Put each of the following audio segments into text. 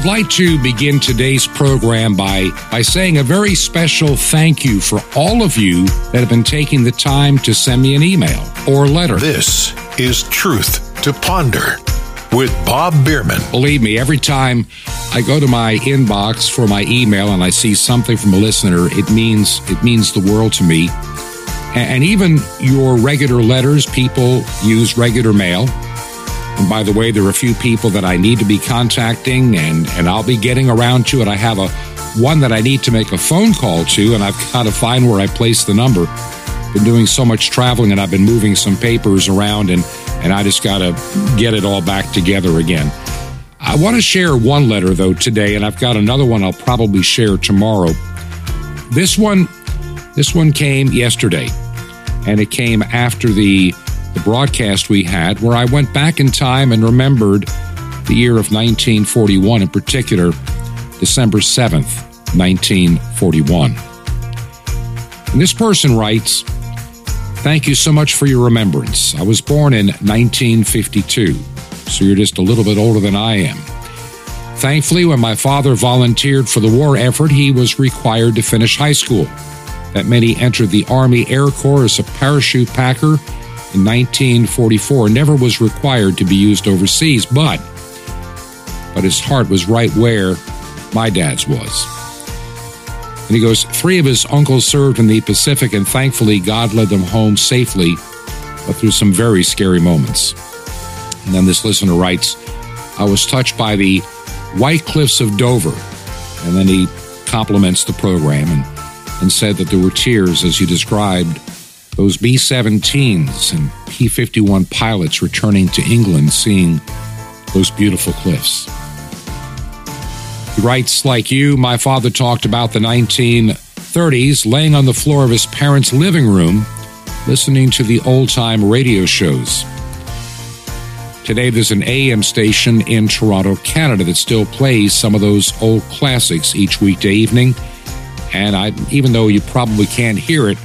would like to begin today's program by, by saying a very special thank you for all of you that have been taking the time to send me an email or letter. This is Truth to Ponder with Bob Bierman. Believe me, every time I go to my inbox for my email and I see something from a listener, it means it means the world to me. And even your regular letters, people use regular mail. And by the way, there are a few people that I need to be contacting and, and I'll be getting around to it. I have a one that I need to make a phone call to, and I've got to find where I place the number. Been doing so much traveling and I've been moving some papers around and, and I just got to get it all back together again. I want to share one letter though today, and I've got another one I'll probably share tomorrow. This one, this one came yesterday, and it came after the broadcast we had, where I went back in time and remembered the year of 1941, in particular, December 7th, 1941. And this person writes, Thank you so much for your remembrance. I was born in 1952, so you're just a little bit older than I am. Thankfully, when my father volunteered for the war effort, he was required to finish high school. That meant he entered the Army Air Corps as a parachute packer in 1944 never was required to be used overseas, but but his heart was right where my dad's was. And he goes, three of his uncles served in the Pacific, and thankfully God led them home safely, but through some very scary moments. And then this listener writes, I was touched by the White Cliffs of Dover. And then he compliments the program and, and said that there were tears as he described those B 17s and P 51 pilots returning to England seeing those beautiful cliffs. He writes, like you, my father talked about the 1930s laying on the floor of his parents' living room listening to the old time radio shows. Today, there's an AM station in Toronto, Canada that still plays some of those old classics each weekday evening. And I, even though you probably can't hear it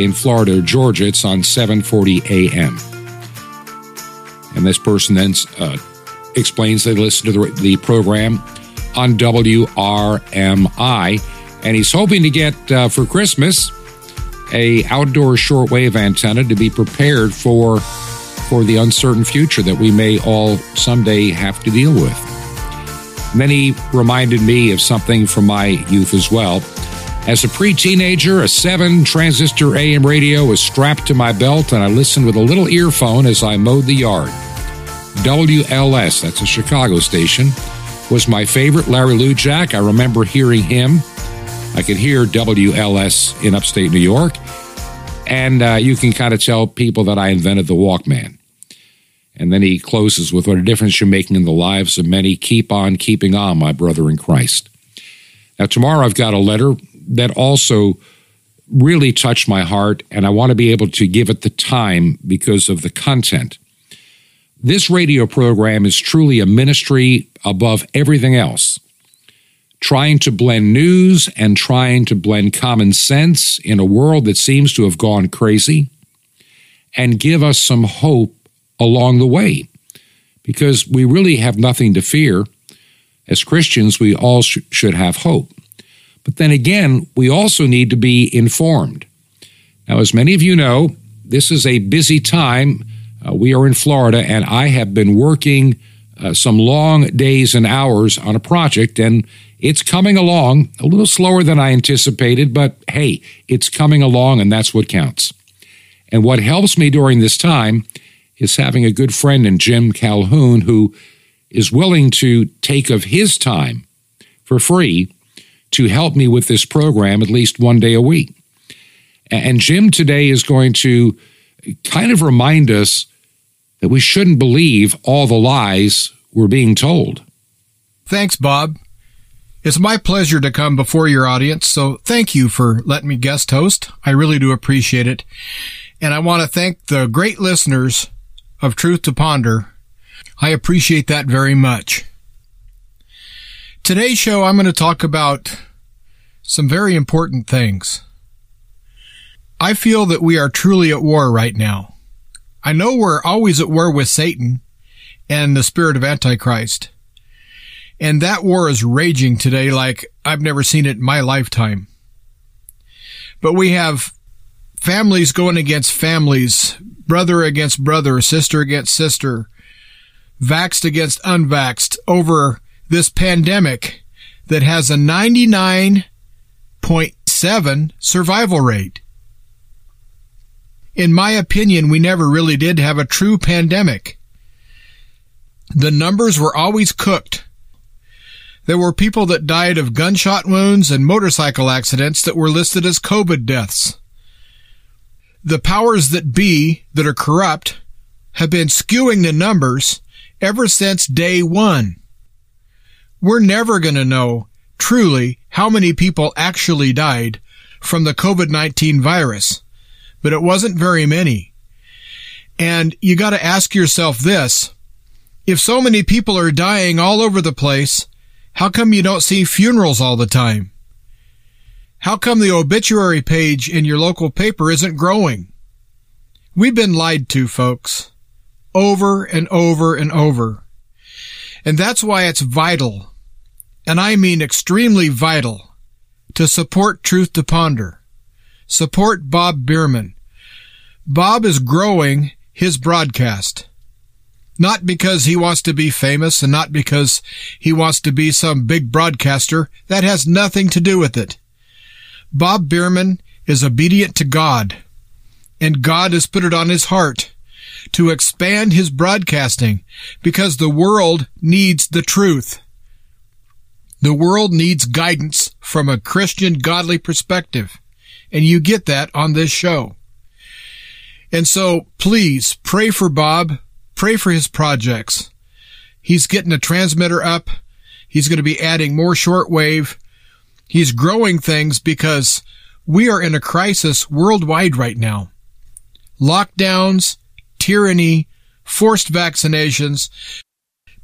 in Florida or Georgia, it's on 7:40 a.m. And this person then uh, explains they listen to the, the program on WRMI, and he's hoping to get uh, for Christmas a outdoor shortwave antenna to be prepared for for the uncertain future that we may all someday have to deal with. He reminded me of something from my youth as well. As a pre teenager, a 7 transistor AM radio was strapped to my belt, and I listened with a little earphone as I mowed the yard. WLS, that's a Chicago station, was my favorite. Larry Lujack, I remember hearing him. I could hear WLS in upstate New York. And uh, you can kind of tell people that I invented the Walkman. And then he closes with what a difference you're making in the lives of many. Keep on keeping on, my brother in Christ. Now, tomorrow I've got a letter that also really touched my heart, and I want to be able to give it the time because of the content. This radio program is truly a ministry above everything else, trying to blend news and trying to blend common sense in a world that seems to have gone crazy and give us some hope along the way because we really have nothing to fear. As Christians, we all sh- should have hope. But then again, we also need to be informed. Now, as many of you know, this is a busy time. Uh, we are in Florida, and I have been working uh, some long days and hours on a project, and it's coming along a little slower than I anticipated, but hey, it's coming along, and that's what counts. And what helps me during this time is having a good friend in Jim Calhoun who is willing to take of his time for free to help me with this program at least one day a week. And Jim today is going to kind of remind us that we shouldn't believe all the lies we're being told. Thanks, Bob. It's my pleasure to come before your audience, so thank you for letting me guest host. I really do appreciate it. And I want to thank the great listeners of Truth to Ponder. I appreciate that very much. Today's show, I'm going to talk about some very important things. I feel that we are truly at war right now. I know we're always at war with Satan and the spirit of Antichrist. And that war is raging today like I've never seen it in my lifetime. But we have families going against families, brother against brother, sister against sister, vaxxed against unvaxxed over this pandemic that has a 99.7 survival rate. In my opinion, we never really did have a true pandemic. The numbers were always cooked. There were people that died of gunshot wounds and motorcycle accidents that were listed as COVID deaths. The powers that be that are corrupt have been skewing the numbers ever since day one. We're never going to know truly how many people actually died from the COVID-19 virus, but it wasn't very many. And you got to ask yourself this. If so many people are dying all over the place, how come you don't see funerals all the time? How come the obituary page in your local paper isn't growing? We've been lied to, folks. Over and over and over. And that's why it's vital, and I mean extremely vital, to support Truth to Ponder. Support Bob Bierman. Bob is growing his broadcast. Not because he wants to be famous and not because he wants to be some big broadcaster. That has nothing to do with it. Bob Bierman is obedient to God, and God has put it on his heart to expand his broadcasting because the world needs the truth. The world needs guidance from a Christian godly perspective, and you get that on this show. And so please pray for Bob, pray for his projects. He's getting a transmitter up. He's going to be adding more shortwave. He's growing things because we are in a crisis worldwide right now. Lockdowns, tyranny, forced vaccinations,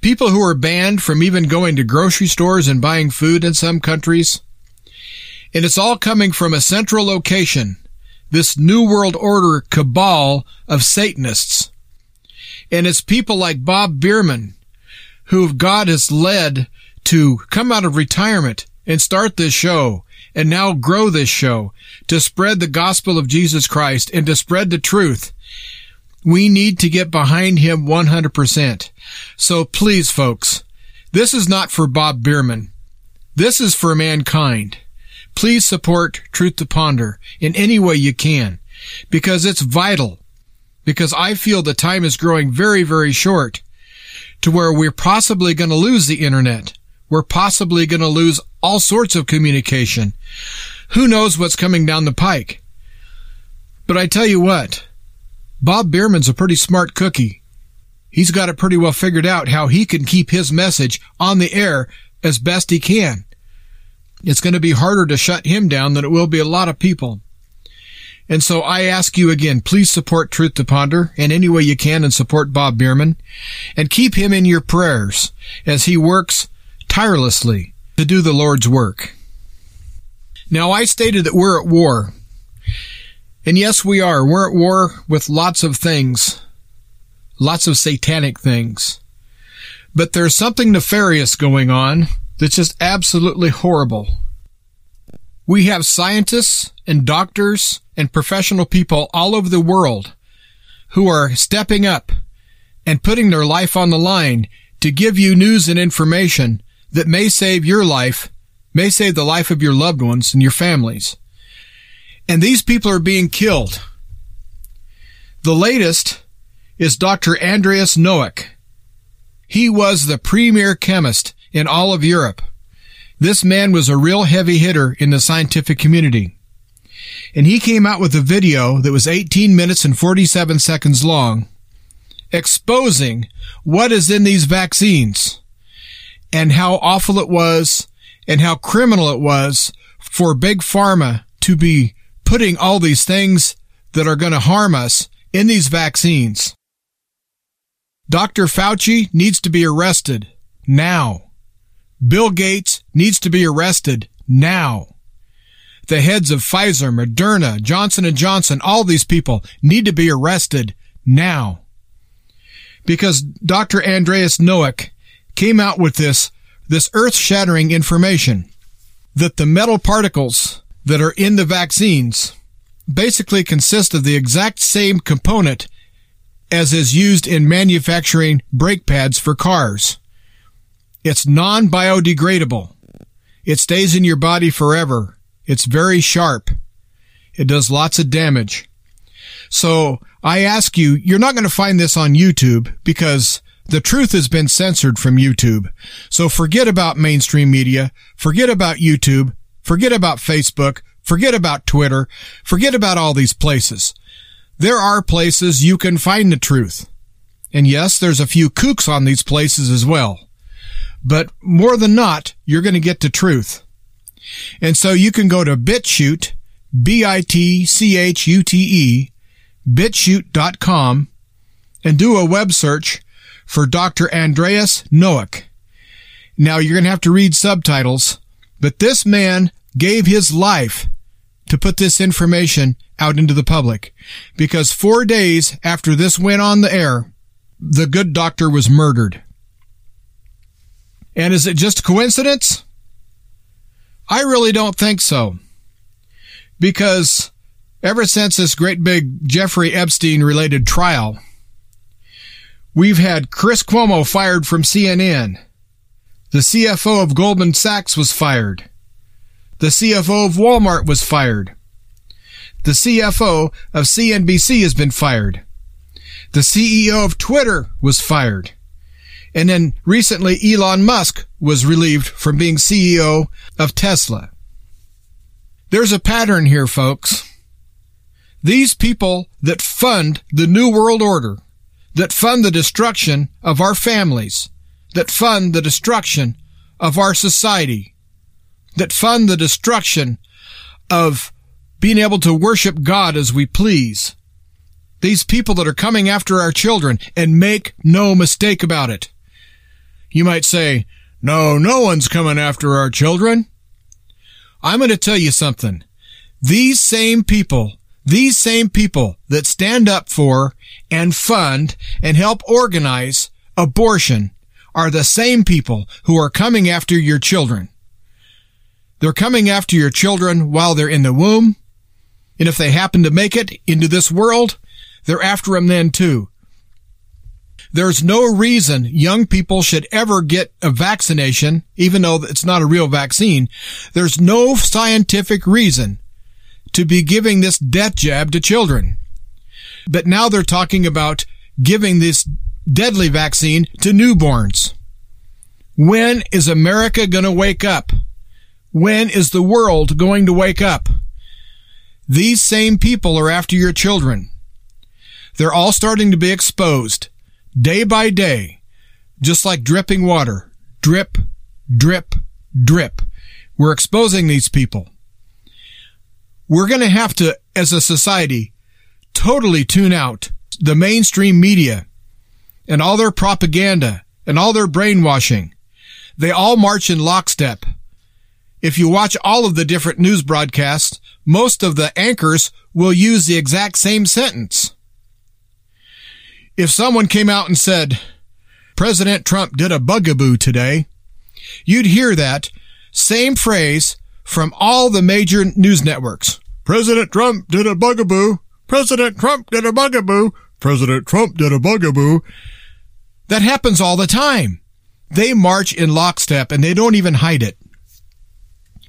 people who are banned from even going to grocery stores and buying food in some countries. And it's all coming from a central location, this New World Order cabal of Satanists. And it's people like Bob Bierman, who God has led to come out of retirement and start this show and now grow this show to spread the gospel of Jesus Christ and to spread the truth. We need to get behind him 100%. So please, folks, this is not for Bob Bierman. This is for mankind. Please support Truth to Ponder in any way you can because it's vital. Because I feel the time is growing very, very short to where we're possibly going to lose the internet we're possibly going to lose all sorts of communication. Who knows what's coming down the pike? But I tell you what, Bob Bierman's a pretty smart cookie. He's got it pretty well figured out how he can keep his message on the air as best he can. It's going to be harder to shut him down than it will be a lot of people. And so I ask you again, please support Truth to Ponder in any way you can and support Bob Bierman and keep him in your prayers as he works tirelessly to do the Lord's work. Now, I stated that we're at war. And yes, we are. We're at war with lots of things, lots of satanic things. But there's something nefarious going on that's just absolutely horrible. We have scientists and doctors and professional people all over the world who are stepping up and putting their life on the line to give you news and information that may save your life, may save the life of your loved ones and your families. And these people are being killed. The latest is Dr. Andreas Noack. He was the premier chemist in all of Europe. This man was a real heavy hitter in the scientific community. And he came out with a video that was 18 minutes and 47 seconds long, exposing what is in these vaccines and how awful it was and how criminal it was for big pharma to be putting all these things that are going to harm us in these vaccines. Dr. Fauci needs to be arrested now. Bill Gates needs to be arrested now. The heads of Pfizer, Moderna, Johnson & Johnson, all these people need to be arrested now. Because Dr. Andreas Noack came out with this this earth shattering information that the metal particles that are in the vaccines basically consist of the exact same component as is used in manufacturing brake pads for cars. It's non biodegradable. It stays in your body forever. It's very sharp. It does lots of damage. So I ask you, you're not going to find this on YouTube because the truth has been censored from YouTube. So forget about mainstream media. Forget about YouTube. Forget about Facebook. Forget about Twitter. Forget about all these places. There are places you can find the truth. And yes, there's a few kooks on these places as well. But more than not, you're going to get the truth. And so you can go to BitChute, B-I-T-C-H-U-T-E, bitchute.com, and do a web search for Dr. Andreas Noack. Now you're going to have to read subtitles, but this man gave his life to put this information out into the public because four days after this went on the air, the good doctor was murdered. And is it just coincidence? I really don't think so. Because ever since this great big Jeffrey Epstein related trial, we've had Chris Cuomo fired from CNN. The CFO of Goldman Sachs was fired. The CFO of Walmart was fired. The CFO of CNBC has been fired. The CEO of Twitter was fired. And then recently Elon Musk was relieved from being CEO of Tesla. There's a pattern here, folks. These people that fund the New World Order, that fund the destruction of our families, that fund the destruction of our society, that fund the destruction of being able to worship God as we please. These people that are coming after our children and make no mistake about it. You might say, no, no one's coming after our children. I'm going to tell you something. These same people, these same people that stand up for and fund and help organize abortion are the same people who are coming after your children. They're coming after your children while they're in the womb. And if they happen to make it into this world, they're after them then too. There's no reason young people should ever get a vaccination, even though it's not a real vaccine. There's no scientific reason to be giving this death jab to children. But now they're talking about giving this deadly vaccine to newborns. When is America going to wake up? When is the world going to wake up? These same people are after your children. They're all starting to be exposed day by day, just like dripping water. Drip, drip, drip. We're exposing these people. We're going to have to, as a society, totally tune out the mainstream media and all their propaganda and all their brainwashing. They all march in lockstep. If you watch all of the different news broadcasts, most of the anchors will use the exact same sentence. If someone came out and said, President Trump did a bugaboo today, you'd hear that same phrase from all the major news networks. President Trump did a bugaboo. President Trump did a bugaboo. President Trump did a bugaboo. That happens all the time. They march in lockstep and they don't even hide it.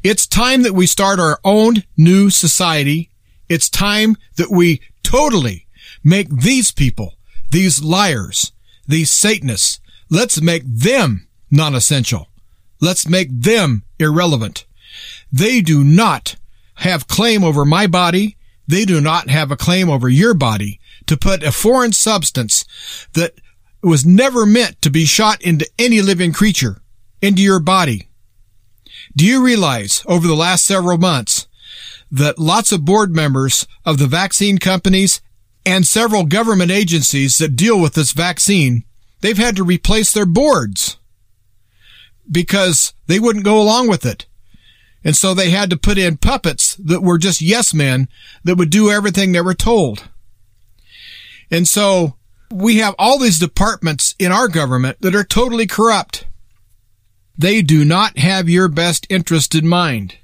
It's time that we start our own new society. It's time that we totally make these people, these liars, these Satanists, let's make them non-essential. Let's make them irrelevant. They do not have claim over my body. They do not have a claim over your body to put a foreign substance that was never meant to be shot into any living creature into your body. Do you realize over the last several months that lots of board members of the vaccine companies and several government agencies that deal with this vaccine, they've had to replace their boards because they wouldn't go along with it. And so they had to put in puppets that were just yes men that would do everything they were told. And so we have all these departments in our government that are totally corrupt. They do not have your best interest in mind.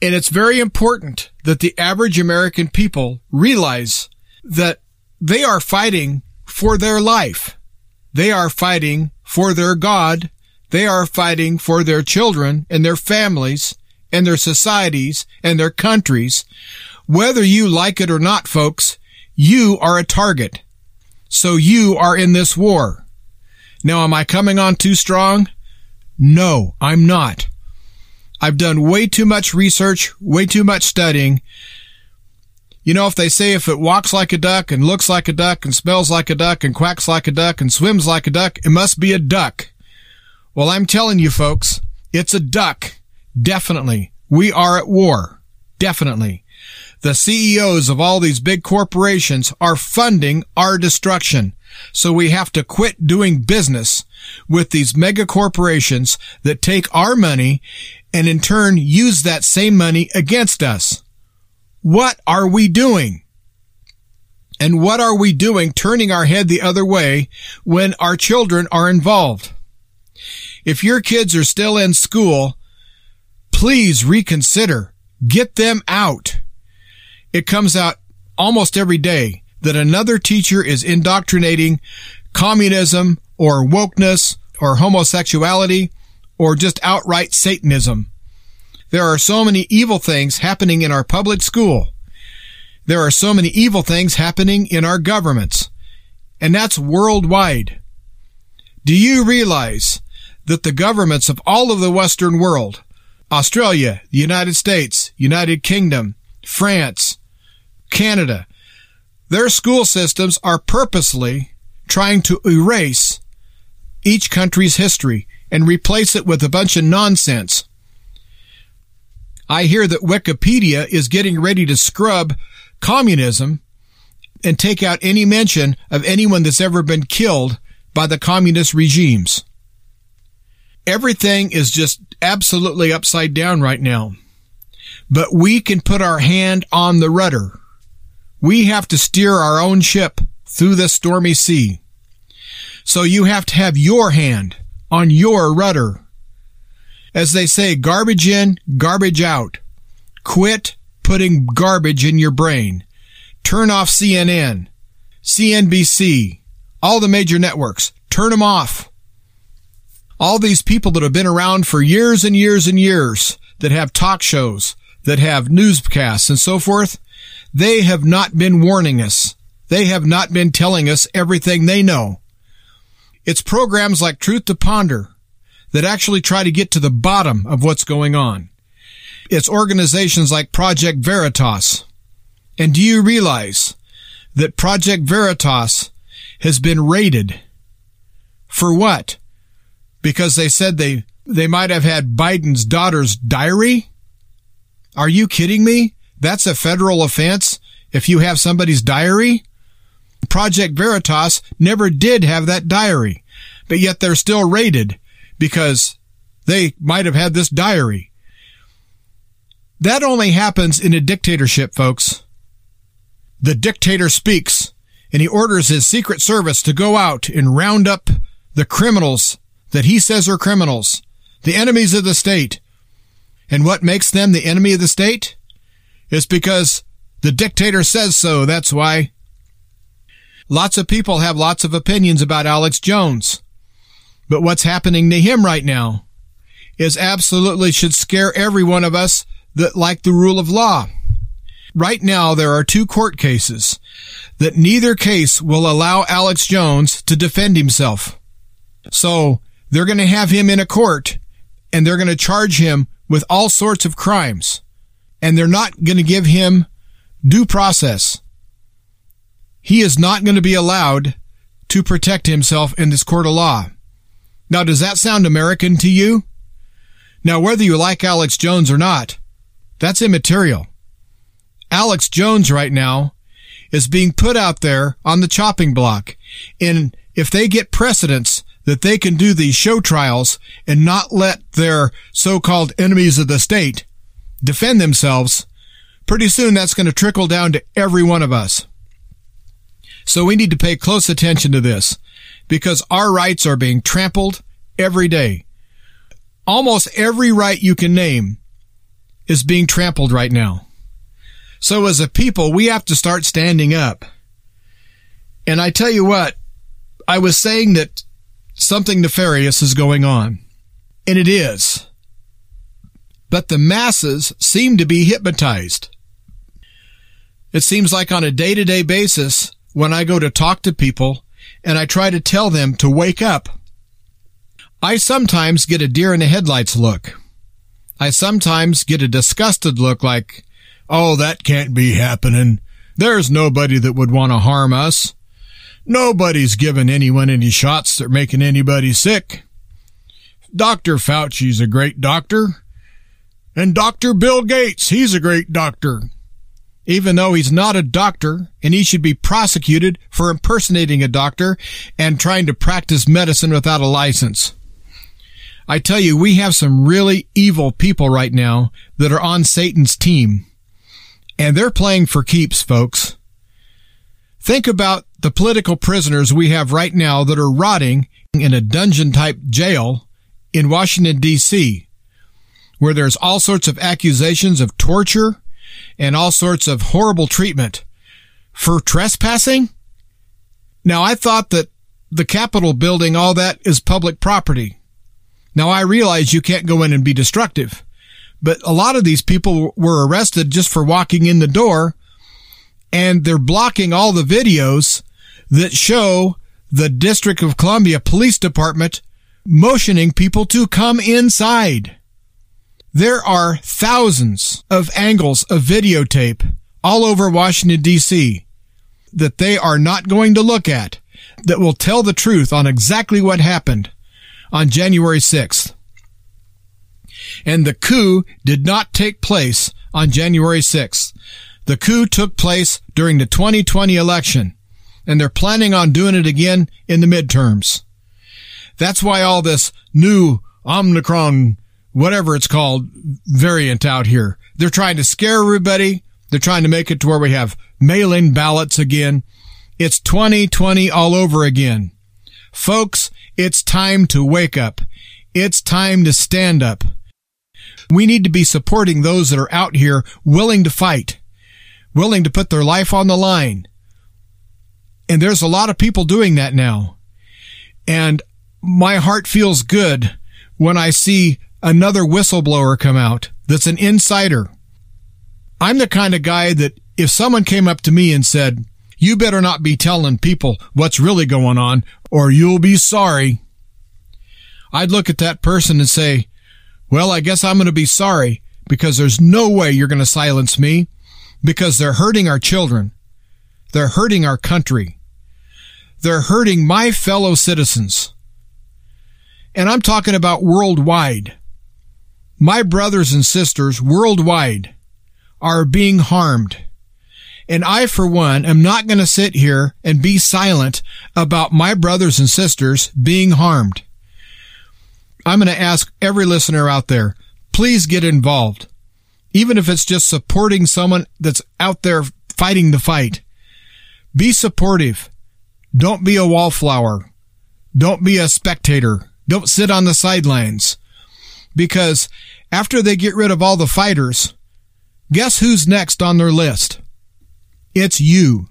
And it's very important that the average American people realize that they are fighting for their life. They are fighting for their God. They are fighting for their children and their families and their societies and their countries. Whether you like it or not, folks, you are a target. So you are in this war. Now, am I coming on too strong? No, I'm not. I've done way too much research, way too much studying. You know, if they say if it walks like a duck and looks like a duck and smells like a duck and quacks like a duck and swims like a duck, it must be a duck. Well, I'm telling you folks, it's a duck. Definitely. We are at war. Definitely. The CEOs of all these big corporations are funding our destruction. So we have to quit doing business with these mega corporations that take our money and in turn use that same money against us. What are we doing? And what are we doing turning our head the other way when our children are involved? If your kids are still in school, please reconsider. Get them out. It comes out almost every day that another teacher is indoctrinating communism or wokeness or homosexuality or just outright Satanism. There are so many evil things happening in our public school. There are so many evil things happening in our governments. And that's worldwide. Do you realize that the governments of all of the Western world, Australia, the United States, United Kingdom, France, Canada, their school systems are purposely trying to erase each country's history and replace it with a bunch of nonsense. I hear that Wikipedia is getting ready to scrub communism and take out any mention of anyone that's ever been killed by the communist regimes. Everything is just absolutely upside down right now. But we can put our hand on the rudder. We have to steer our own ship through this stormy sea. So you have to have your hand on your rudder. As they say, garbage in, garbage out. Quit putting garbage in your brain. Turn off CNN, CNBC, all the major networks. Turn them off. All these people that have been around for years and years and years that have talk shows, that have newscasts and so forth, they have not been warning us. They have not been telling us everything they know. It's programs like Truth to Ponder that actually try to get to the bottom of what's going on. It's organizations like Project Veritas. And do you realize that Project Veritas has been raided? For what? Because they said they, they might have had Biden's daughter's diary? Are you kidding me? That's a federal offense if you have somebody's diary? Project Veritas never did have that diary, but yet they're still raided because they might have had this diary. That only happens in a dictatorship, folks. The dictator speaks and he orders his secret service to go out and round up the criminals that he says are criminals, the enemies of the state. And what makes them the enemy of the state? Is because the dictator says so. That's why. Lots of people have lots of opinions about Alex Jones. But what's happening to him right now is absolutely should scare every one of us that like the rule of law. Right now, there are two court cases that neither case will allow Alex Jones to defend himself. So they're going to have him in a court and they're going to charge him with all sorts of crimes and they're not going to give him due process. He is not going to be allowed to protect himself in this court of law. Now, does that sound American to you? Now, whether you like Alex Jones or not, that's immaterial. Alex Jones right now is being put out there on the chopping block. And if they get precedents that they can do these show trials and not let their so-called enemies of the state defend themselves, pretty soon that's going to trickle down to every one of us. So we need to pay close attention to this because our rights are being trampled every day. almost every right you can name is being trampled right now. So as a people, we have to start standing up. And I tell you what, I was saying that something nefarious is going on. And it is. But the masses seem to be hypnotized. It seems like on a day to day basis, when I go to talk to people and I try to tell them to wake up, I sometimes get a deer in the headlights look. I sometimes get a disgusted look like, oh, that can't be happening. There's nobody that would want to harm us. Nobody's giving anyone any shots that are making anybody sick. Dr. Fauci's a great doctor. And Dr. Bill Gates, he's a great doctor. Even though he's not a doctor and he should be prosecuted for impersonating a doctor and trying to practice medicine without a license. I tell you, we have some really evil people right now that are on Satan's team. And they're playing for keeps, folks. Think about the political prisoners we have right now that are rotting in a dungeon type jail in Washington DC, where there's all sorts of accusations of torture and all sorts of horrible treatment for trespassing. Now I thought that the Capitol building, all that is public property. Now I realize you can't go in and be destructive, but a lot of these people were arrested just for walking in the door and they're blocking all the videos that show the District of Columbia Police Department motioning people to come inside. There are thousands of angles of videotape all over Washington DC that they are not going to look at that will tell the truth on exactly what happened on January 6th. And the coup did not take place on January 6th. The coup took place during the 2020 election, and they're planning on doing it again in the midterms. That's why all this new Omicron, whatever it's called, variant out here. They're trying to scare everybody. They're trying to make it to where we have mail-in ballots again. It's 2020 all over again. Folks, it's time to wake up. It's time to stand up. We need to be supporting those that are out here willing to fight, willing to put their life on the line. And there's a lot of people doing that now. And my heart feels good when I see another whistleblower come out that's an insider. I'm the kind of guy that if someone came up to me and said, you better not be telling people what's really going on or you'll be sorry. I'd look at that person and say, well, I guess I'm going to be sorry because there's no way you're going to silence me because they're hurting our children. They're hurting our country. They're hurting my fellow citizens. And I'm talking about worldwide. My brothers and sisters worldwide are being harmed. And I, for one, am not going to sit here and be silent about my brothers and sisters being harmed. I'm going to ask every listener out there, please get involved. Even if it's just supporting someone that's out there fighting the fight. Be supportive. Don't be a wallflower. Don't be a spectator. Don't sit on the sidelines. Because after they get rid of all the fighters, guess who's next on their list? It's you.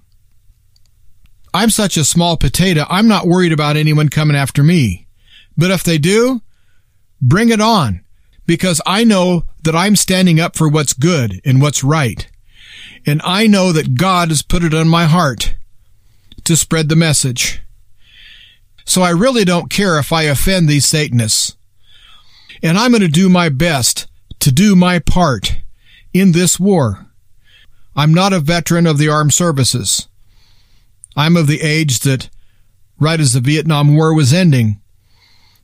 I'm such a small potato, I'm not worried about anyone coming after me. But if they do, Bring it on because I know that I'm standing up for what's good and what's right. And I know that God has put it on my heart to spread the message. So I really don't care if I offend these Satanists. And I'm going to do my best to do my part in this war. I'm not a veteran of the armed services. I'm of the age that right as the Vietnam War was ending,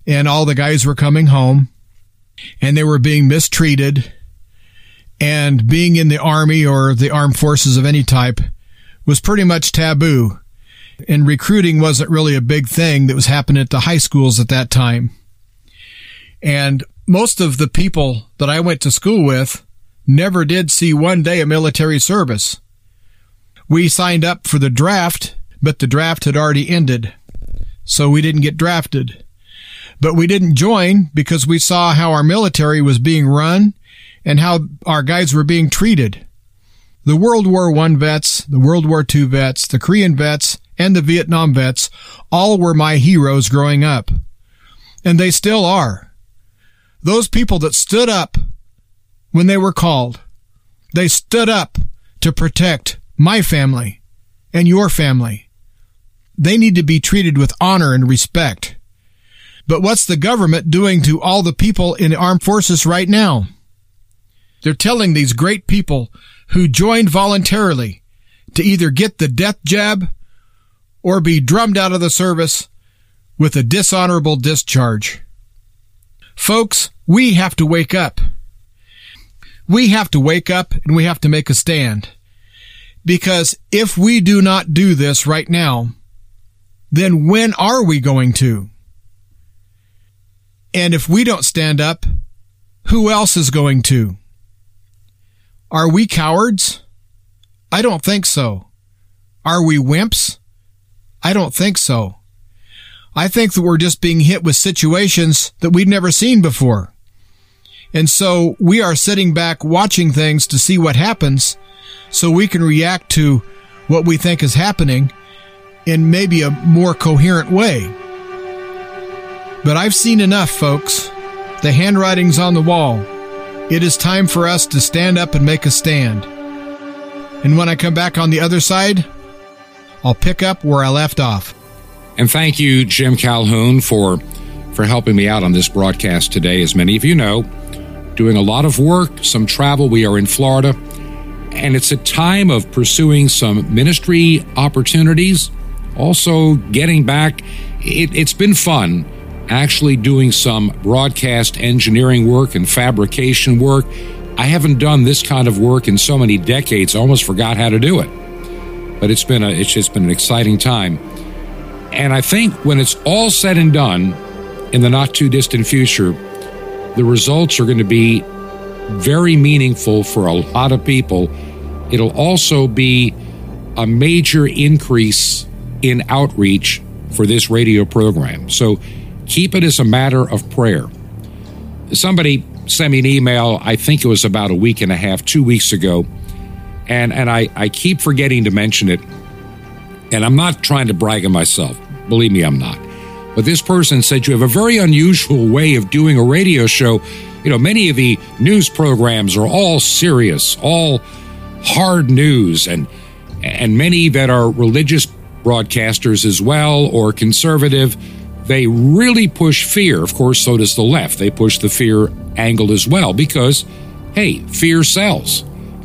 and all the guys were coming home and they were being mistreated and being in the army or the armed forces of any type was pretty much taboo and recruiting wasn't really a big thing that was happening at the high schools at that time. And most of the people that I went to school with never did see one day of military service. We signed up for the draft, but the draft had already ended. So we didn't get drafted. But we didn't join because we saw how our military was being run and how our guys were being treated. The World War I vets, the World War II vets, the Korean vets, and the Vietnam vets all were my heroes growing up. And they still are. Those people that stood up when they were called, they stood up to protect my family and your family. They need to be treated with honor and respect. But what's the government doing to all the people in the armed forces right now? They're telling these great people who joined voluntarily to either get the death jab or be drummed out of the service with a dishonorable discharge. Folks, we have to wake up. We have to wake up and we have to make a stand. Because if we do not do this right now, then when are we going to? And if we don't stand up, who else is going to? Are we cowards? I don't think so. Are we wimps? I don't think so. I think that we're just being hit with situations that we've never seen before. And so we are sitting back watching things to see what happens so we can react to what we think is happening in maybe a more coherent way. But I've seen enough, folks. The handwriting's on the wall. It is time for us to stand up and make a stand. And when I come back on the other side, I'll pick up where I left off. And thank you, Jim Calhoun, for for helping me out on this broadcast today. As many of you know, doing a lot of work, some travel. We are in Florida, and it's a time of pursuing some ministry opportunities. Also, getting back. It, it's been fun actually doing some broadcast engineering work and fabrication work. I haven't done this kind of work in so many decades. I almost forgot how to do it but it's been a it's just been an exciting time. And I think when it's all said and done in the not too distant future, the results are going to be very meaningful for a lot of people. It'll also be a major increase in outreach for this radio program. So keep it as a matter of prayer. Somebody sent me an email, I think it was about a week and a half, two weeks ago and and I, I keep forgetting to mention it. And I'm not trying to brag on myself. Believe me, I'm not. But this person said you have a very unusual way of doing a radio show. You know, many of the news programs are all serious, all hard news, and and many that are religious broadcasters as well or conservative, they really push fear. Of course, so does the left. They push the fear angle as well because, hey, fear sells.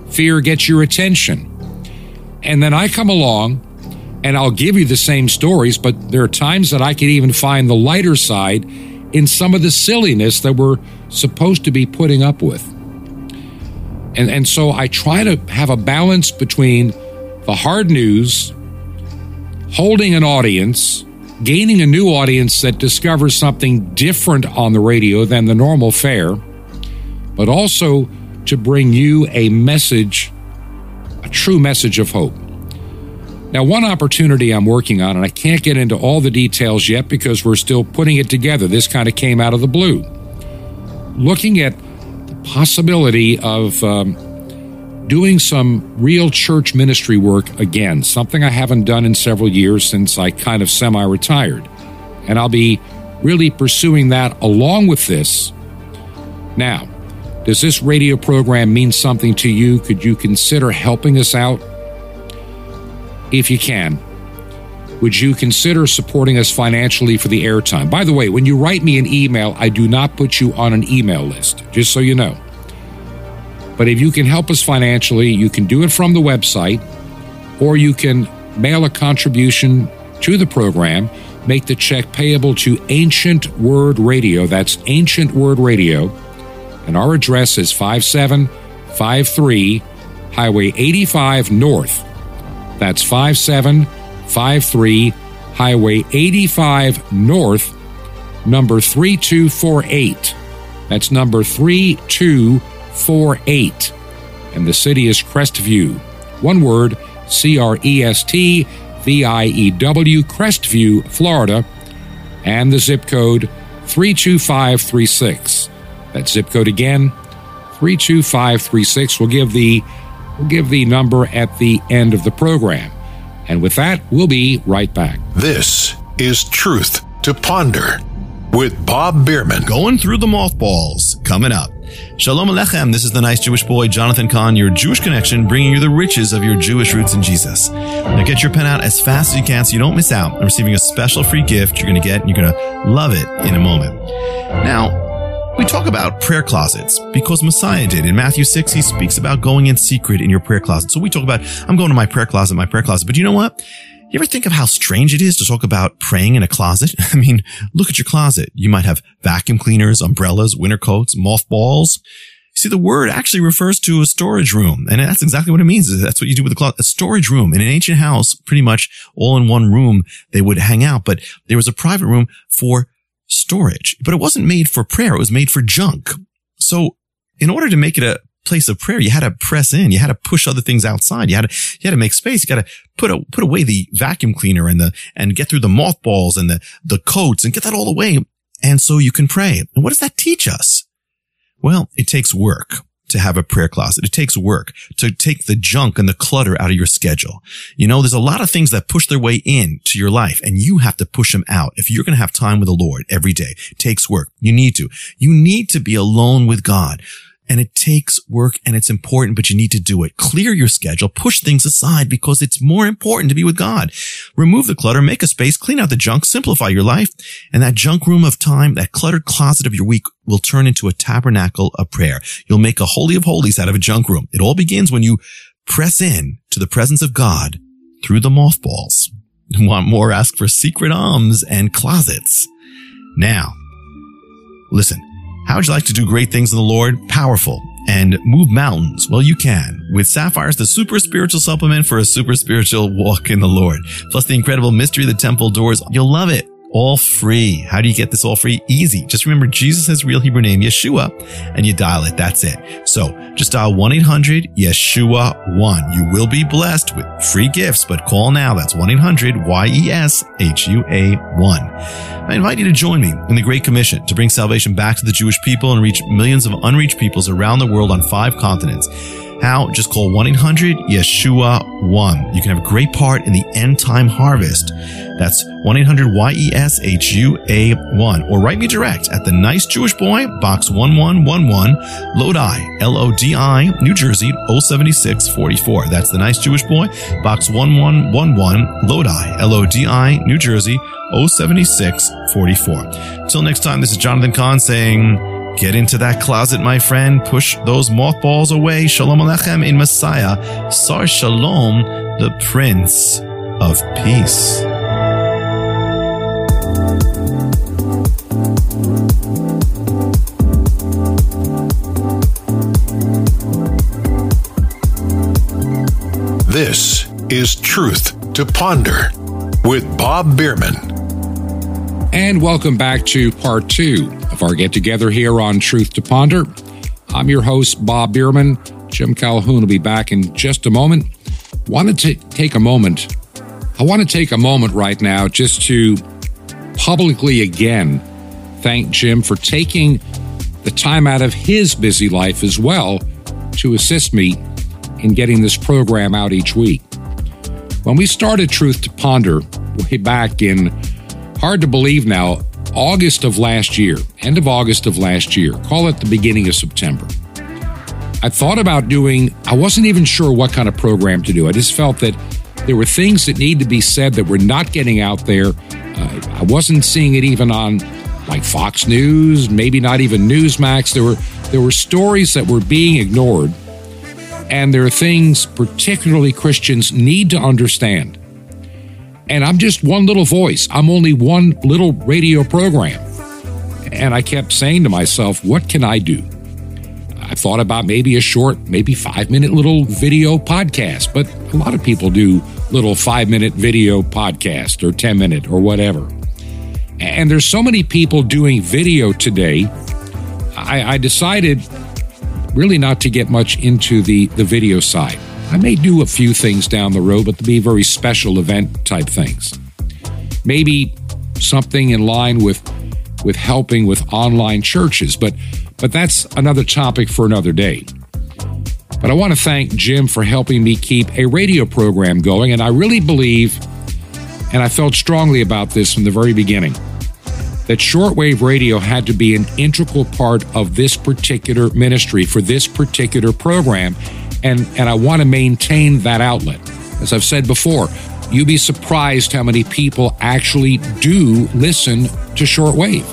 Fear gets your attention. And then I come along and I'll give you the same stories, but there are times that I can even find the lighter side in some of the silliness that we're supposed to be putting up with. And, and so I try to have a balance between the hard news, holding an audience, gaining a new audience that discovers something different on the radio than the normal fare, but also to bring you a message, a true message of hope. Now, one opportunity I'm working on, and I can't get into all the details yet because we're still putting it together. This kind of came out of the blue. Looking at the possibility of um, doing some real church ministry work again, something I haven't done in several years since I kind of semi retired. And I'll be really pursuing that along with this. Now, does this radio program mean something to you? Could you consider helping us out? If you can, would you consider supporting us financially for the airtime? By the way, when you write me an email, I do not put you on an email list, just so you know. But if you can help us financially, you can do it from the website, or you can mail a contribution to the program, make the check payable to Ancient Word Radio. That's Ancient Word Radio and our address is 5753 Highway 85 North. That's 5753 Highway 85 North, number 3248. That's number 3248. And the city is Crestview. One word C R E S T V I E W, Crestview, Florida. And the zip code 32536. That zip code again, 32536. We'll give the we'll give the number at the end of the program. And with that, we'll be right back. This is Truth to Ponder with Bob Bierman. Going through the mothballs, coming up. Shalom Alechem. This is the nice Jewish boy, Jonathan Cahn, your Jewish connection, bringing you the riches of your Jewish roots in Jesus. Now get your pen out as fast as you can so you don't miss out on receiving a special free gift you're going to get and you're going to love it in a moment. Now, we talk about prayer closets because Messiah did. In Matthew 6, he speaks about going in secret in your prayer closet. So we talk about, I'm going to my prayer closet, my prayer closet. But you know what? You ever think of how strange it is to talk about praying in a closet? I mean, look at your closet. You might have vacuum cleaners, umbrellas, winter coats, mothballs. See, the word actually refers to a storage room, and that's exactly what it means. That's what you do with a closet. A storage room in an ancient house, pretty much all in one room, they would hang out, but there was a private room for storage, but it wasn't made for prayer. It was made for junk. So in order to make it a place of prayer, you had to press in. You had to push other things outside. You had to, you had to make space. You got to put a, put away the vacuum cleaner and the, and get through the mothballs and the, the coats and get that all away. And so you can pray. And what does that teach us? Well, it takes work to have a prayer closet. It takes work to take the junk and the clutter out of your schedule. You know, there's a lot of things that push their way in to your life and you have to push them out. If you're going to have time with the Lord every day, it takes work. You need to. You need to be alone with God and it takes work and it's important, but you need to do it. Clear your schedule, push things aside because it's more important to be with God. Remove the clutter, make a space, clean out the junk, simplify your life. And that junk room of time, that cluttered closet of your week will turn into a tabernacle of prayer. You'll make a holy of holies out of a junk room. It all begins when you press in to the presence of God through the mothballs. Want more? Ask for secret alms and closets. Now, listen. How would you like to do great things in the Lord? Powerful and move mountains? Well, you can with Sapphires, the super spiritual supplement for a super spiritual walk in the Lord. Plus the incredible mystery of the temple doors. You'll love it all free. How do you get this all free? Easy. Just remember Jesus' real Hebrew name, Yeshua, and you dial it. That's it. So just dial 1-800-YESHUA-1. You will be blessed with free gifts, but call now. That's 1-800-Y-E-S-H-U-A-1. I invite you to join me in the Great Commission to bring salvation back to the Jewish people and reach millions of unreached peoples around the world on five continents. How? Just call 1-800-YESHUA-1. You can have a great part in the end time harvest. That's 1-800-Y-E-S-H-U-A-1. Or write me direct at the Nice Jewish Boy, Box 1111, Lodi, L-O-D-I, New Jersey, 07644. That's the Nice Jewish Boy, Box 1111, Lodi, L-O-D-I, New Jersey, 07644. Till next time, this is Jonathan Cahn saying, Get into that closet, my friend. Push those mothballs away. Shalom Alechem in Messiah. Sar Shalom, the Prince of Peace. This is Truth to Ponder with Bob Bierman. And welcome back to part two of our get together here on Truth to Ponder. I'm your host, Bob Bierman. Jim Calhoun will be back in just a moment. Wanted to take a moment. I want to take a moment right now just to publicly again thank Jim for taking the time out of his busy life as well to assist me in getting this program out each week. When we started Truth to Ponder way back in, hard to believe now, August of last year, end of August of last year, call it the beginning of September, I thought about doing, I wasn't even sure what kind of program to do. I just felt that there were things that need to be said that were not getting out there. Uh, I wasn't seeing it even on like Fox News, maybe not even Newsmax. There were there were stories that were being ignored and there are things, particularly Christians, need to understand. And I'm just one little voice. I'm only one little radio program. And I kept saying to myself, what can I do? I thought about maybe a short, maybe five minute little video podcast, but a lot of people do little five minute video podcast or 10 minute or whatever. And there's so many people doing video today. I, I decided really not to get much into the, the video side. I may do a few things down the road, but to be very special event type things. Maybe something in line with with helping with online churches. But but that's another topic for another day. But I want to thank Jim for helping me keep a radio program going, and I really believe, and I felt strongly about this from the very beginning, that shortwave radio had to be an integral part of this particular ministry for this particular program, and and I want to maintain that outlet. As I've said before, you'd be surprised how many people actually do listen to shortwave.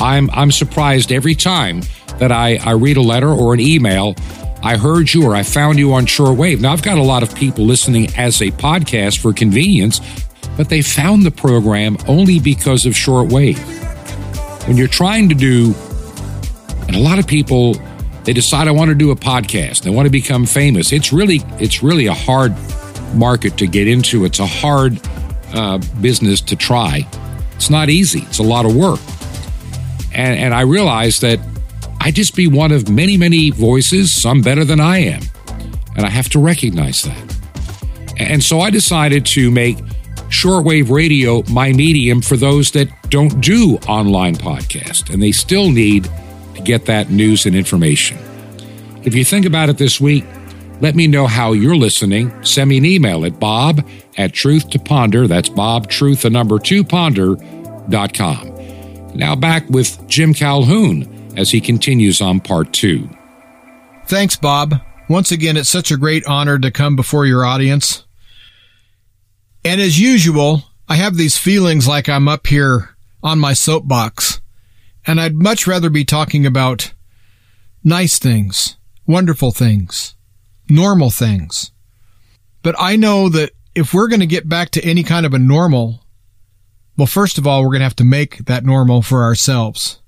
I'm I'm surprised every time that I, I read a letter or an email. I heard you or I found you on shortwave. Now I've got a lot of people listening as a podcast for convenience, but they found the program only because of shortwave. When you're trying to do, and a lot of people they decide I want to do a podcast, they want to become famous. It's really it's really a hard market to get into. It's a hard uh, business to try. It's not easy. It's a lot of work. And, and I realized that I'd just be one of many, many voices, some better than I am. And I have to recognize that. And so I decided to make shortwave radio my medium for those that don't do online podcast and they still need get that news and information. If you think about it this week, let me know how you're listening. Send me an email at bob at truth to ponder. That's bob, truth, the number two, ponder.com. Now back with Jim Calhoun as he continues on part two. Thanks, Bob. Once again, it's such a great honor to come before your audience. And as usual, I have these feelings like I'm up here on my soapbox, and I'd much rather be talking about nice things, wonderful things, normal things. But I know that if we're going to get back to any kind of a normal, well, first of all, we're going to have to make that normal for ourselves.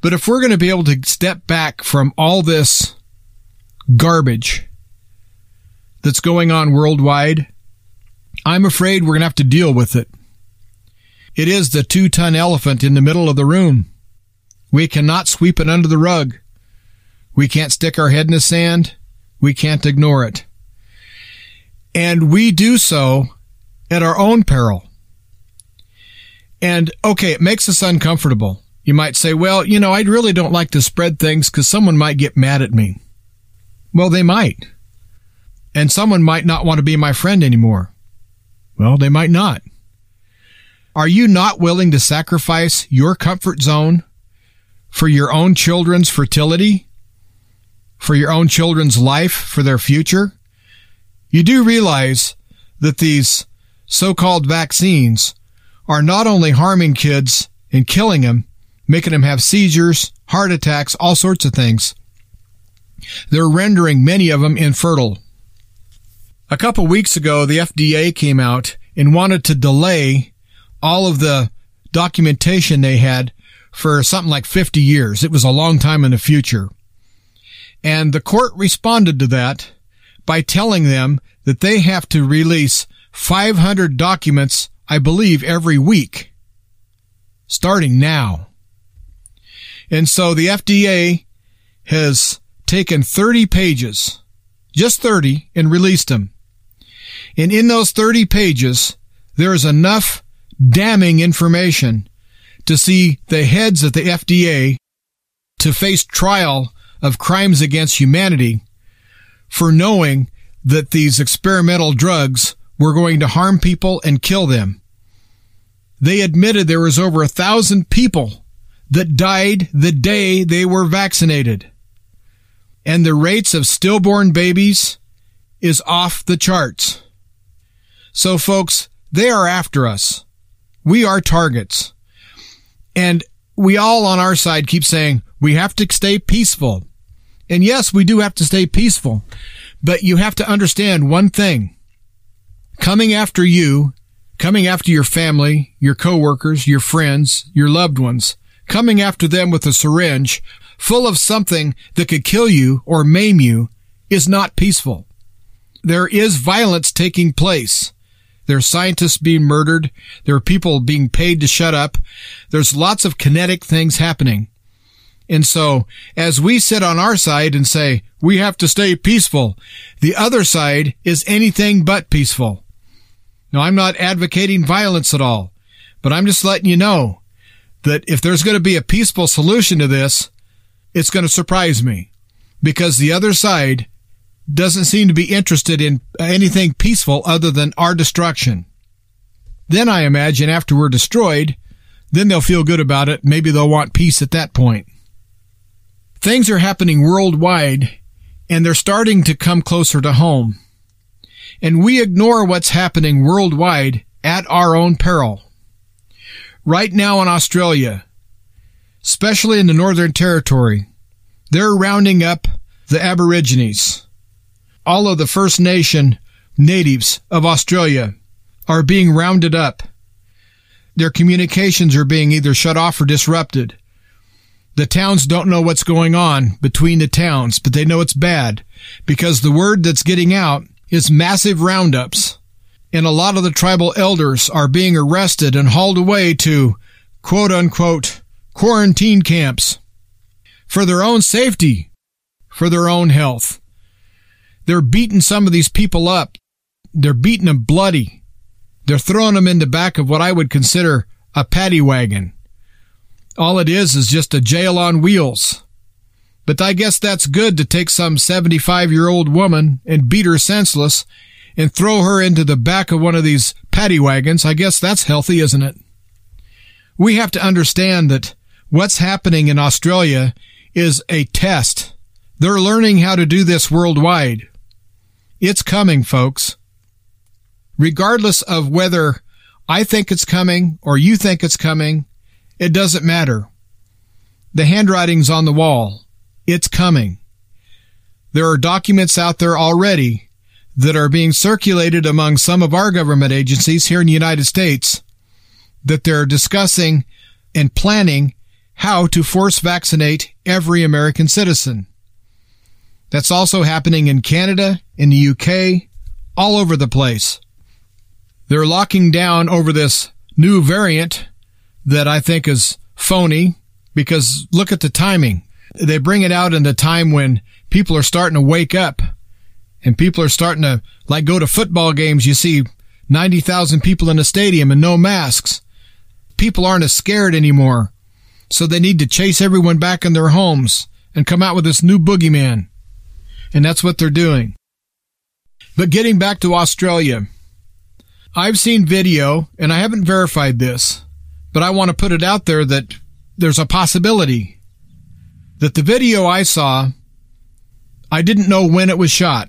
But if we're going to be able to step back from all this garbage that's going on worldwide, I'm afraid we're going to have to deal with it. It is the two ton elephant in the middle of the room. We cannot sweep it under the rug. We can't stick our head in the sand. We can't ignore it. And we do so at our own peril. And okay, it makes us uncomfortable. You might say, well, you know, I really don't like to spread things because someone might get mad at me. Well, they might. And someone might not want to be my friend anymore. Well, they might not. Are you not willing to sacrifice your comfort zone for your own children's fertility? For your own children's life, for their future? You do realize that these so-called vaccines are not only harming kids and killing them, making them have seizures, heart attacks, all sorts of things. They're rendering many of them infertile. A couple weeks ago, the FDA came out and wanted to delay all of the documentation they had for something like 50 years. It was a long time in the future. And the court responded to that by telling them that they have to release 500 documents, I believe, every week, starting now. And so the FDA has taken 30 pages, just 30, and released them. And in those 30 pages, there is enough damning information to see the heads of the FDA to face trial of crimes against humanity for knowing that these experimental drugs were going to harm people and kill them. They admitted there was over a thousand people that died the day they were vaccinated. And the rates of stillborn babies is off the charts. So folks, they are after us. We are targets. And we all on our side keep saying we have to stay peaceful. And yes, we do have to stay peaceful, but you have to understand one thing. Coming after you, coming after your family, your coworkers, your friends, your loved ones, coming after them with a syringe full of something that could kill you or maim you is not peaceful. There is violence taking place. There are scientists being murdered. There are people being paid to shut up. There's lots of kinetic things happening. And so as we sit on our side and say, we have to stay peaceful, the other side is anything but peaceful. Now I'm not advocating violence at all, but I'm just letting you know that if there's going to be a peaceful solution to this, it's going to surprise me because the other side doesn't seem to be interested in uh, anything peaceful other than our destruction. Then I imagine after we're destroyed, then they'll feel good about it. Maybe they'll want peace at that point. Things are happening worldwide and they're starting to come closer to home. And we ignore what's happening worldwide at our own peril. Right now in Australia, especially in the Northern Territory, they're rounding up the Aborigines. All of the First Nation natives of Australia are being rounded up. Their communications are being either shut off or disrupted. The towns don't know what's going on between the towns, but they know it's bad because the word that's getting out is massive roundups. And a lot of the tribal elders are being arrested and hauled away to quote unquote quarantine camps for their own safety, for their own health. They're beating some of these people up. They're beating them bloody. They're throwing them in the back of what I would consider a paddy wagon. All it is is just a jail on wheels. But I guess that's good to take some 75 year old woman and beat her senseless and throw her into the back of one of these paddy wagons. I guess that's healthy, isn't it? We have to understand that what's happening in Australia is a test. They're learning how to do this worldwide. It's coming, folks. Regardless of whether I think it's coming or you think it's coming, it doesn't matter. The handwriting's on the wall. It's coming. There are documents out there already that are being circulated among some of our government agencies here in the United States that they're discussing and planning how to force vaccinate every American citizen. That's also happening in Canada, in the UK, all over the place. They're locking down over this new variant that I think is phony because look at the timing. They bring it out in the time when people are starting to wake up and people are starting to like go to football games. You see 90,000 people in a stadium and no masks. People aren't as scared anymore. So they need to chase everyone back in their homes and come out with this new boogeyman. And that's what they're doing. But getting back to Australia, I've seen video and I haven't verified this but I want to put it out there that there's a possibility that the video I saw, I didn't know when it was shot.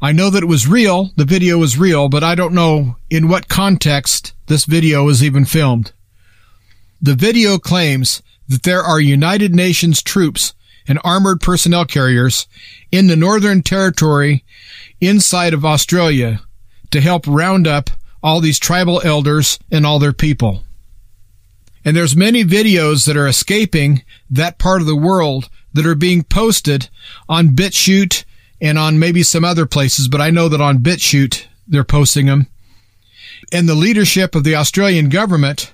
I know that it was real, the video was real, but I don't know in what context this video was even filmed. The video claims that there are United Nations troops and armored personnel carriers in the Northern Territory inside of Australia to help round up all these tribal elders and all their people. And there's many videos that are escaping that part of the world that are being posted on BitChute and on maybe some other places, but I know that on BitChute they're posting them. And the leadership of the Australian government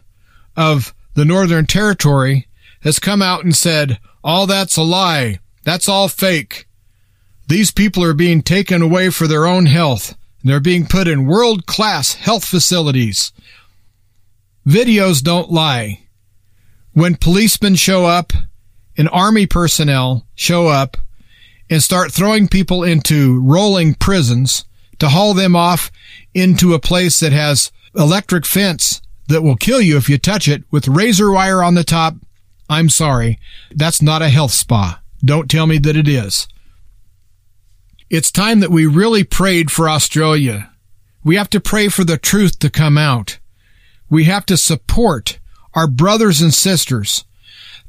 of the Northern Territory has come out and said, all that's a lie. That's all fake. These people are being taken away for their own health. They're being put in world class health facilities. Videos don't lie when policemen show up and army personnel show up and start throwing people into rolling prisons to haul them off into a place that has electric fence that will kill you if you touch it with razor wire on the top. I'm sorry. That's not a health spa. Don't tell me that it is. It's time that we really prayed for Australia. We have to pray for the truth to come out. We have to support our brothers and sisters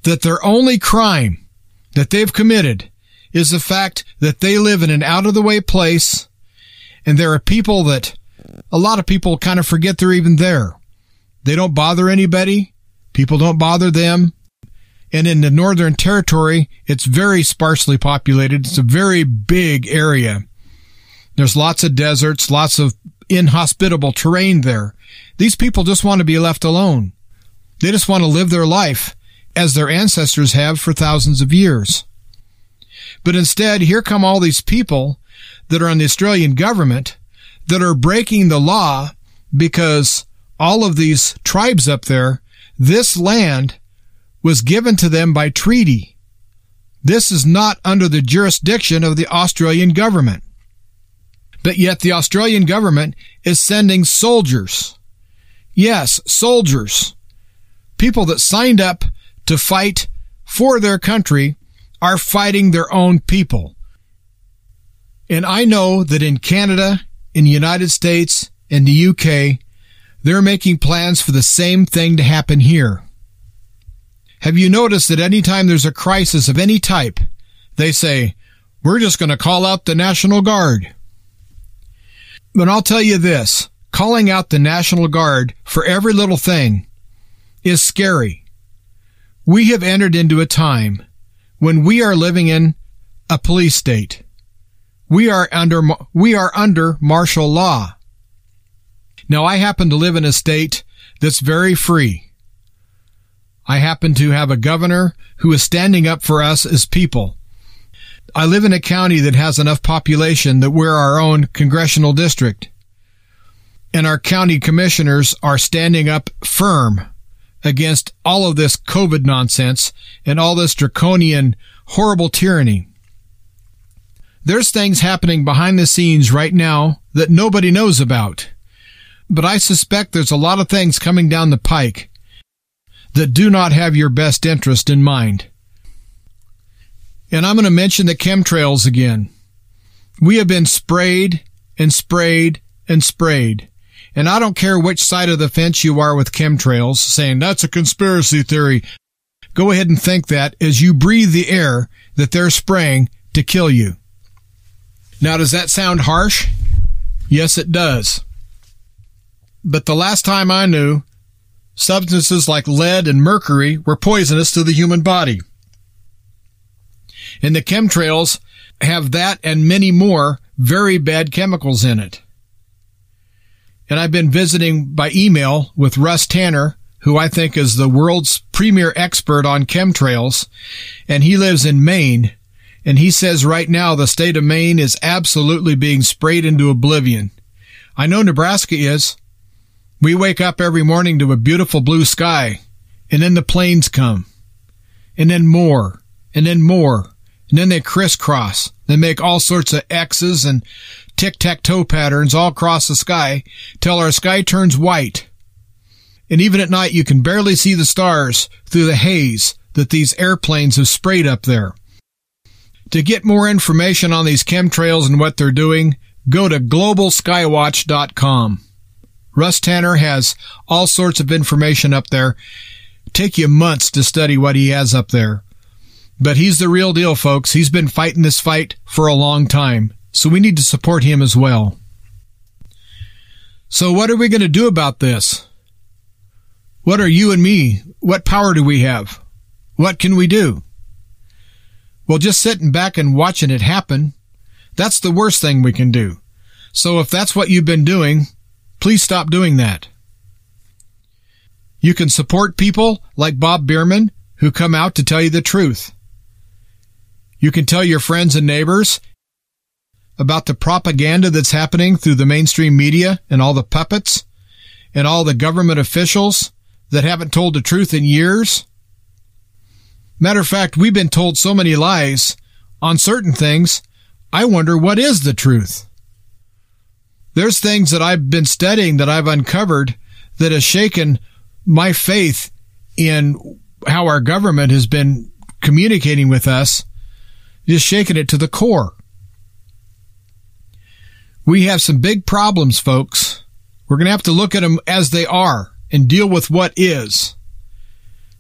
that their only crime that they've committed is the fact that they live in an out of the way place and there are people that a lot of people kind of forget they're even there. They don't bother anybody. People don't bother them. And in the Northern Territory, it's very sparsely populated. It's a very big area. There's lots of deserts, lots of inhospitable terrain there. These people just want to be left alone. They just want to live their life as their ancestors have for thousands of years. But instead, here come all these people that are on the Australian government that are breaking the law because all of these tribes up there, This land was given to them by treaty. This is not under the jurisdiction of the Australian government. But yet the Australian government is sending soldiers. Yes, soldiers. People that signed up to fight for their country are fighting their own people. And I know that in Canada, in the United States, in the UK, they're making plans for the same thing to happen here. Have you noticed that anytime there's a crisis of any type, they say, we're just going to call out the National Guard. But I'll tell you this, calling out the National Guard for every little thing is scary. We have entered into a time when we are living in a police state. We are under, we are under martial law. Now I happen to live in a state that's very free. I happen to have a governor who is standing up for us as people. I live in a county that has enough population that we're our own congressional district. And our county commissioners are standing up firm against all of this COVID nonsense and all this draconian, horrible tyranny. There's things happening behind the scenes right now that nobody knows about. But I suspect there's a lot of things coming down the pike that do not have your best interest in mind. And I'm going to mention the chemtrails again. We have been sprayed and sprayed and sprayed. And I don't care which side of the fence you are with chemtrails, saying that's a conspiracy theory. Go ahead and think that as you breathe the air that they're spraying to kill you. Now, does that sound harsh? Yes, it does. But the last time I knew, substances like lead and mercury were poisonous to the human body. And the chemtrails have that and many more very bad chemicals in it. And I've been visiting by email with Russ Tanner, who I think is the world's premier expert on chemtrails, and he lives in Maine. And he says right now the state of Maine is absolutely being sprayed into oblivion. I know Nebraska is. We wake up every morning to a beautiful blue sky, and then the planes come, and then more, and then more, and then they crisscross. They make all sorts of X's and tic-tac-toe patterns all across the sky till our sky turns white. And even at night you can barely see the stars through the haze that these airplanes have sprayed up there. To get more information on these chemtrails and what they're doing, go to globalskywatch.com. Russ Tanner has all sorts of information up there. Take you months to study what he has up there. But he's the real deal, folks. He's been fighting this fight for a long time. So we need to support him as well. So what are we going to do about this? What are you and me? What power do we have? What can we do? Well, just sitting back and watching it happen, that's the worst thing we can do. So if that's what you've been doing, Please stop doing that. You can support people like Bob Bierman who come out to tell you the truth. You can tell your friends and neighbors about the propaganda that's happening through the mainstream media and all the puppets and all the government officials that haven't told the truth in years. Matter of fact, we've been told so many lies on certain things. I wonder what is the truth there's things that I've been studying that I've uncovered that has shaken my faith in how our government has been communicating with us, just shaking it to the core. We have some big problems, folks. We're going to have to look at them as they are and deal with what is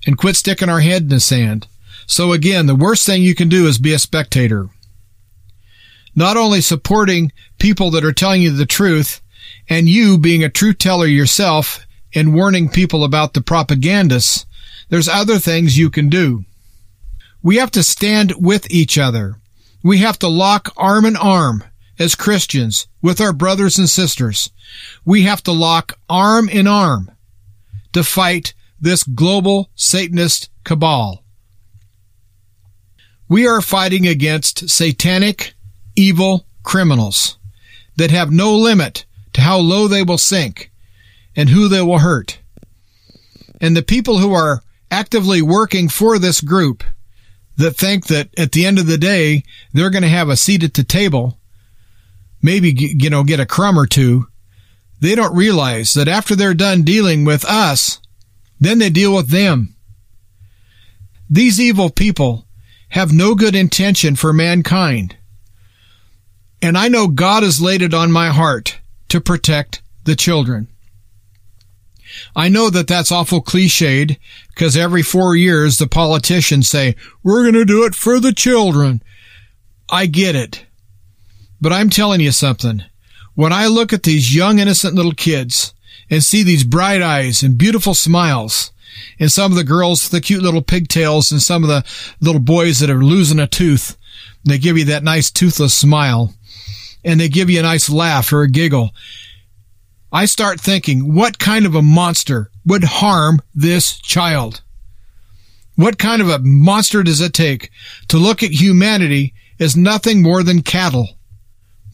and quit sticking our head in the sand. So again, the worst thing you can do is be a spectator not only supporting people that are telling you the truth and you being a truth teller yourself and warning people about the propagandists, there's other things you can do. We have to stand with each other. We have to lock arm in arm as Christians with our brothers and sisters. We have to lock arm in arm to fight this global Satanist cabal. We are fighting against satanic evil criminals that have no limit to how low they will sink and who they will hurt. And the people who are actively working for this group that think that at the end of the day, they're going to have a seat at the table, maybe, you know, get a crumb or two. They don't realize that after they're done dealing with us, then they deal with them. These evil people have no good intention for mankind. And I know God has laid it on my heart to protect the children. I know that that's awful cliched because every four years the politicians say, we're going to do it for the children. I get it. But I'm telling you something. When I look at these young innocent little kids and see these bright eyes and beautiful smiles and some of the girls, the cute little pigtails and some of the little boys that are losing a tooth, they give you that nice toothless smile and they give you a nice laugh or a giggle. I start thinking, what kind of a monster would harm this child? What kind of a monster does it take to look at humanity as nothing more than cattle?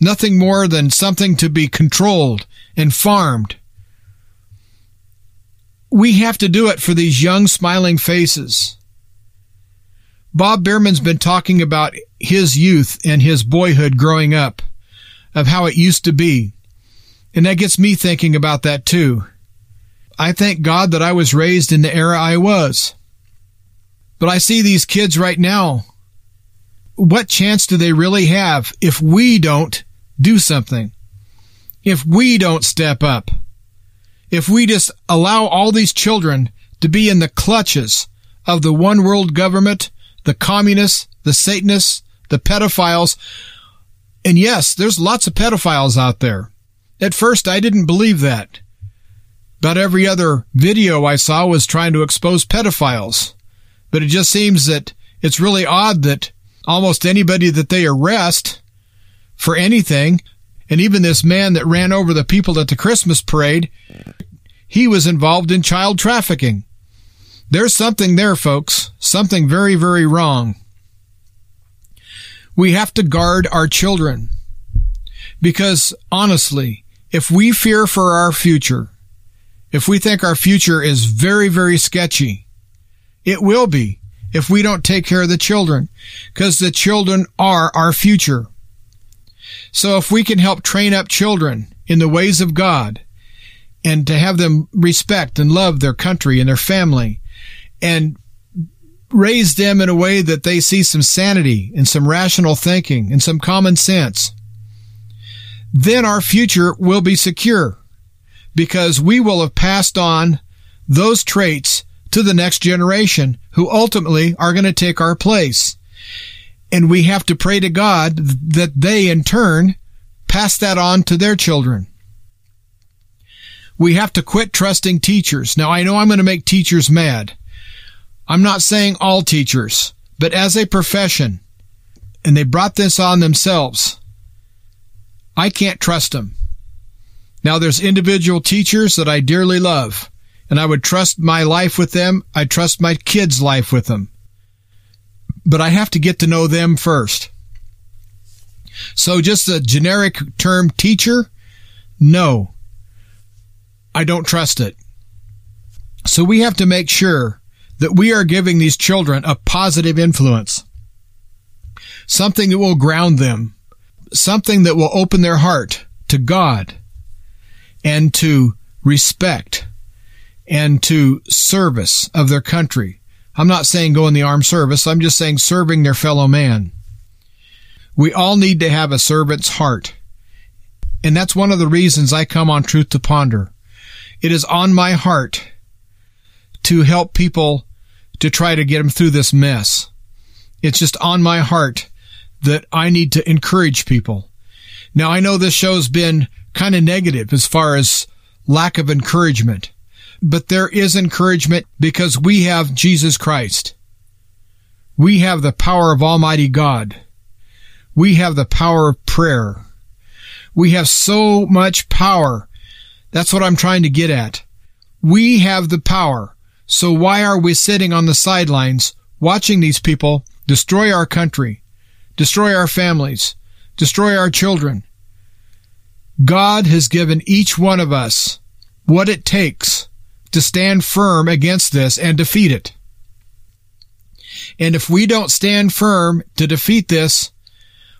Nothing more than something to be controlled and farmed. We have to do it for these young smiling faces. Bob Bierman's been talking about his youth and his boyhood growing up, of how it used to be. And that gets me thinking about that too. I thank God that I was raised in the era I was. But I see these kids right now. What chance do they really have if we don't do something? If we don't step up? if we just allow all these children to be in the clutches of the one world government, the communists, the Satanists, the pedophiles. And yes, there's lots of pedophiles out there. At first, I didn't believe that. About every other video I saw was trying to expose pedophiles. But it just seems that it's really odd that almost anybody that they arrest for anything and even this man that ran over the people at the Christmas parade, he was involved in child trafficking. There's something there, folks. Something very, very wrong. We have to guard our children. Because honestly, if we fear for our future, if we think our future is very, very sketchy, it will be if we don't take care of the children, because the children are our future. So if we can help train up children in the ways of God and to have them respect and love their country and their family and raise them in a way that they see some sanity and some rational thinking and some common sense, then our future will be secure because we will have passed on those traits to the next generation who ultimately are going to take our place. And we have to pray to God that they in turn pass that on to their children. We have to quit trusting teachers. Now I know I'm going to make teachers mad. I'm not saying all teachers, but as a profession, and they brought this on themselves, I can't trust them. Now there's individual teachers that I dearly love, and I would trust my life with them. I trust my kids' life with them but I have to get to know them first. So just a generic term teacher? No. I don't trust it. So we have to make sure that we are giving these children a positive influence. Something that will ground them. Something that will open their heart to God and to respect and to service of their country I'm not saying go in the armed service. I'm just saying serving their fellow man. We all need to have a servant's heart. And that's one of the reasons I come on Truth to Ponder. It is on my heart to help people to try to get them through this mess. It's just on my heart that I need to encourage people. Now I know this show's been kind of negative as far as lack of encouragement but there is encouragement because we have Jesus Christ. We have the power of Almighty God. We have the power of prayer. We have so much power. That's what I'm trying to get at. We have the power. So why are we sitting on the sidelines watching these people destroy our country, destroy our families, destroy our children? God has given each one of us what it takes to stand firm against this and defeat it. And if we don't stand firm to defeat this,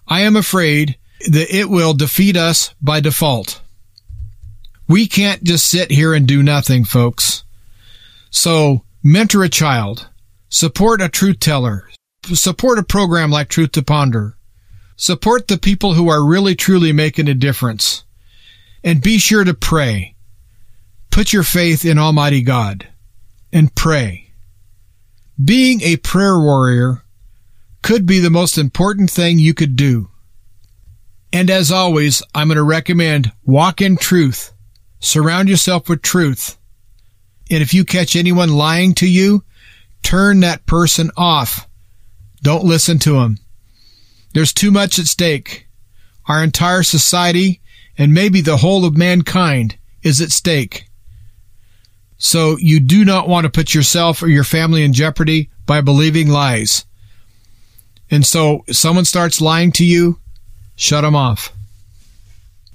I am afraid that it will defeat us by default. We can't just sit here and do nothing, folks. So mentor a child, support a truth teller, support a program like Truth to Ponder, support the people who are really truly making a difference, and be sure to pray. Put your faith in Almighty God and pray. Being a prayer warrior could be the most important thing you could do. And as always, I'm going to recommend walk in truth. Surround yourself with truth. And if you catch anyone lying to you, turn that person off. Don't listen to them. There's too much at stake. Our entire society and maybe the whole of mankind is at stake. So you do not want to put yourself or your family in jeopardy by believing lies. And so if someone starts lying to you, shut them off.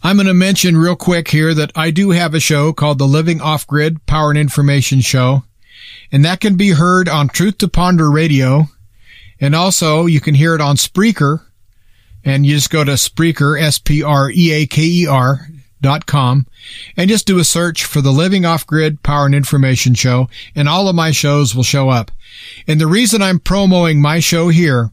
I'm going to mention real quick here that I do have a show called the Living Off Grid Power and Information Show, and that can be heard on Truth to Ponder Radio, and also you can hear it on Spreaker, and you just go to Spreaker, S-P-R-E-A-K-E-R dot com, and just do a search for the Living Off Grid Power and Information Show, and all of my shows will show up. And the reason I'm promoting my show here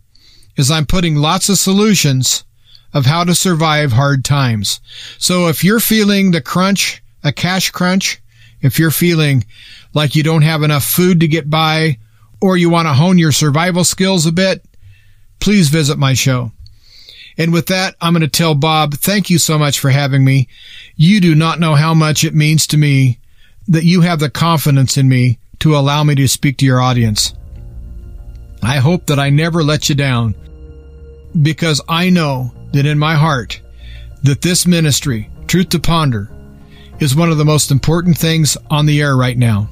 is I'm putting lots of solutions of how to survive hard times. So if you're feeling the crunch, a cash crunch, if you're feeling like you don't have enough food to get by, or you want to hone your survival skills a bit, please visit my show. And with that, I'm going to tell Bob, thank you so much for having me. You do not know how much it means to me that you have the confidence in me to allow me to speak to your audience. I hope that I never let you down because I know that in my heart that this ministry, Truth to Ponder, is one of the most important things on the air right now.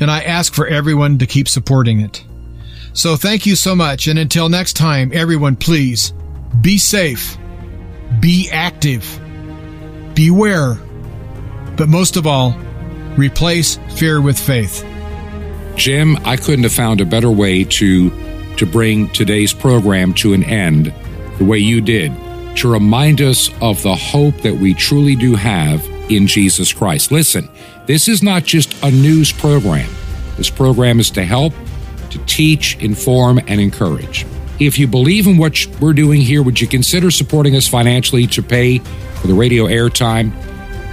And I ask for everyone to keep supporting it. So thank you so much. And until next time, everyone, please be safe, be active, beware, but most of all, replace fear with faith. Jim, I couldn't have found a better way to to bring today's program to an end the way you did to remind us of the hope that we truly do have in Jesus Christ. Listen, this is not just a news program. This program is to help, to teach, inform, and encourage. If you believe in what we're doing here, would you consider supporting us financially to pay for the radio airtime?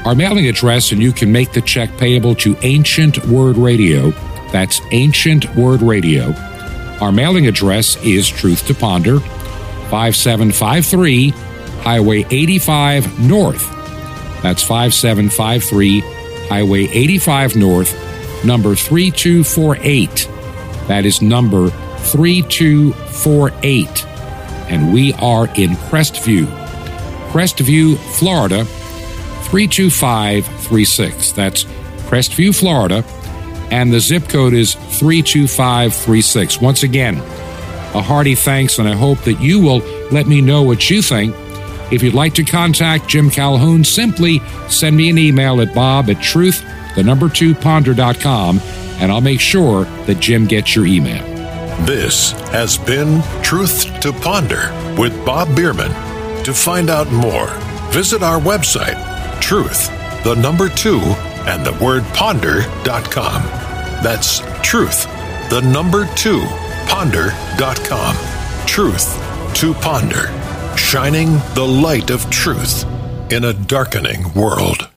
Our mailing address, and you can make the check payable to Ancient Word Radio. That's Ancient Word Radio. Our mailing address is Truth to Ponder, 5753 Highway 85 North. That's 5753 Highway 85 North, number 3248. That is number 3248. And we are in Crestview, Crestview, Florida, 32536. That's Crestview, Florida. And the zip code is 32536. Once again, a hearty thanks, and I hope that you will let me know what you think. If you'd like to contact Jim Calhoun, simply send me an email at bob at truth, the number two ponder.com, and I'll make sure that Jim gets your email. This has been Truth to Ponder with Bob Bierman. To find out more, visit our website, truth, the number two, and the word ponder.com. That's truth, the number two, ponder.com. Truth to ponder, shining the light of truth in a darkening world.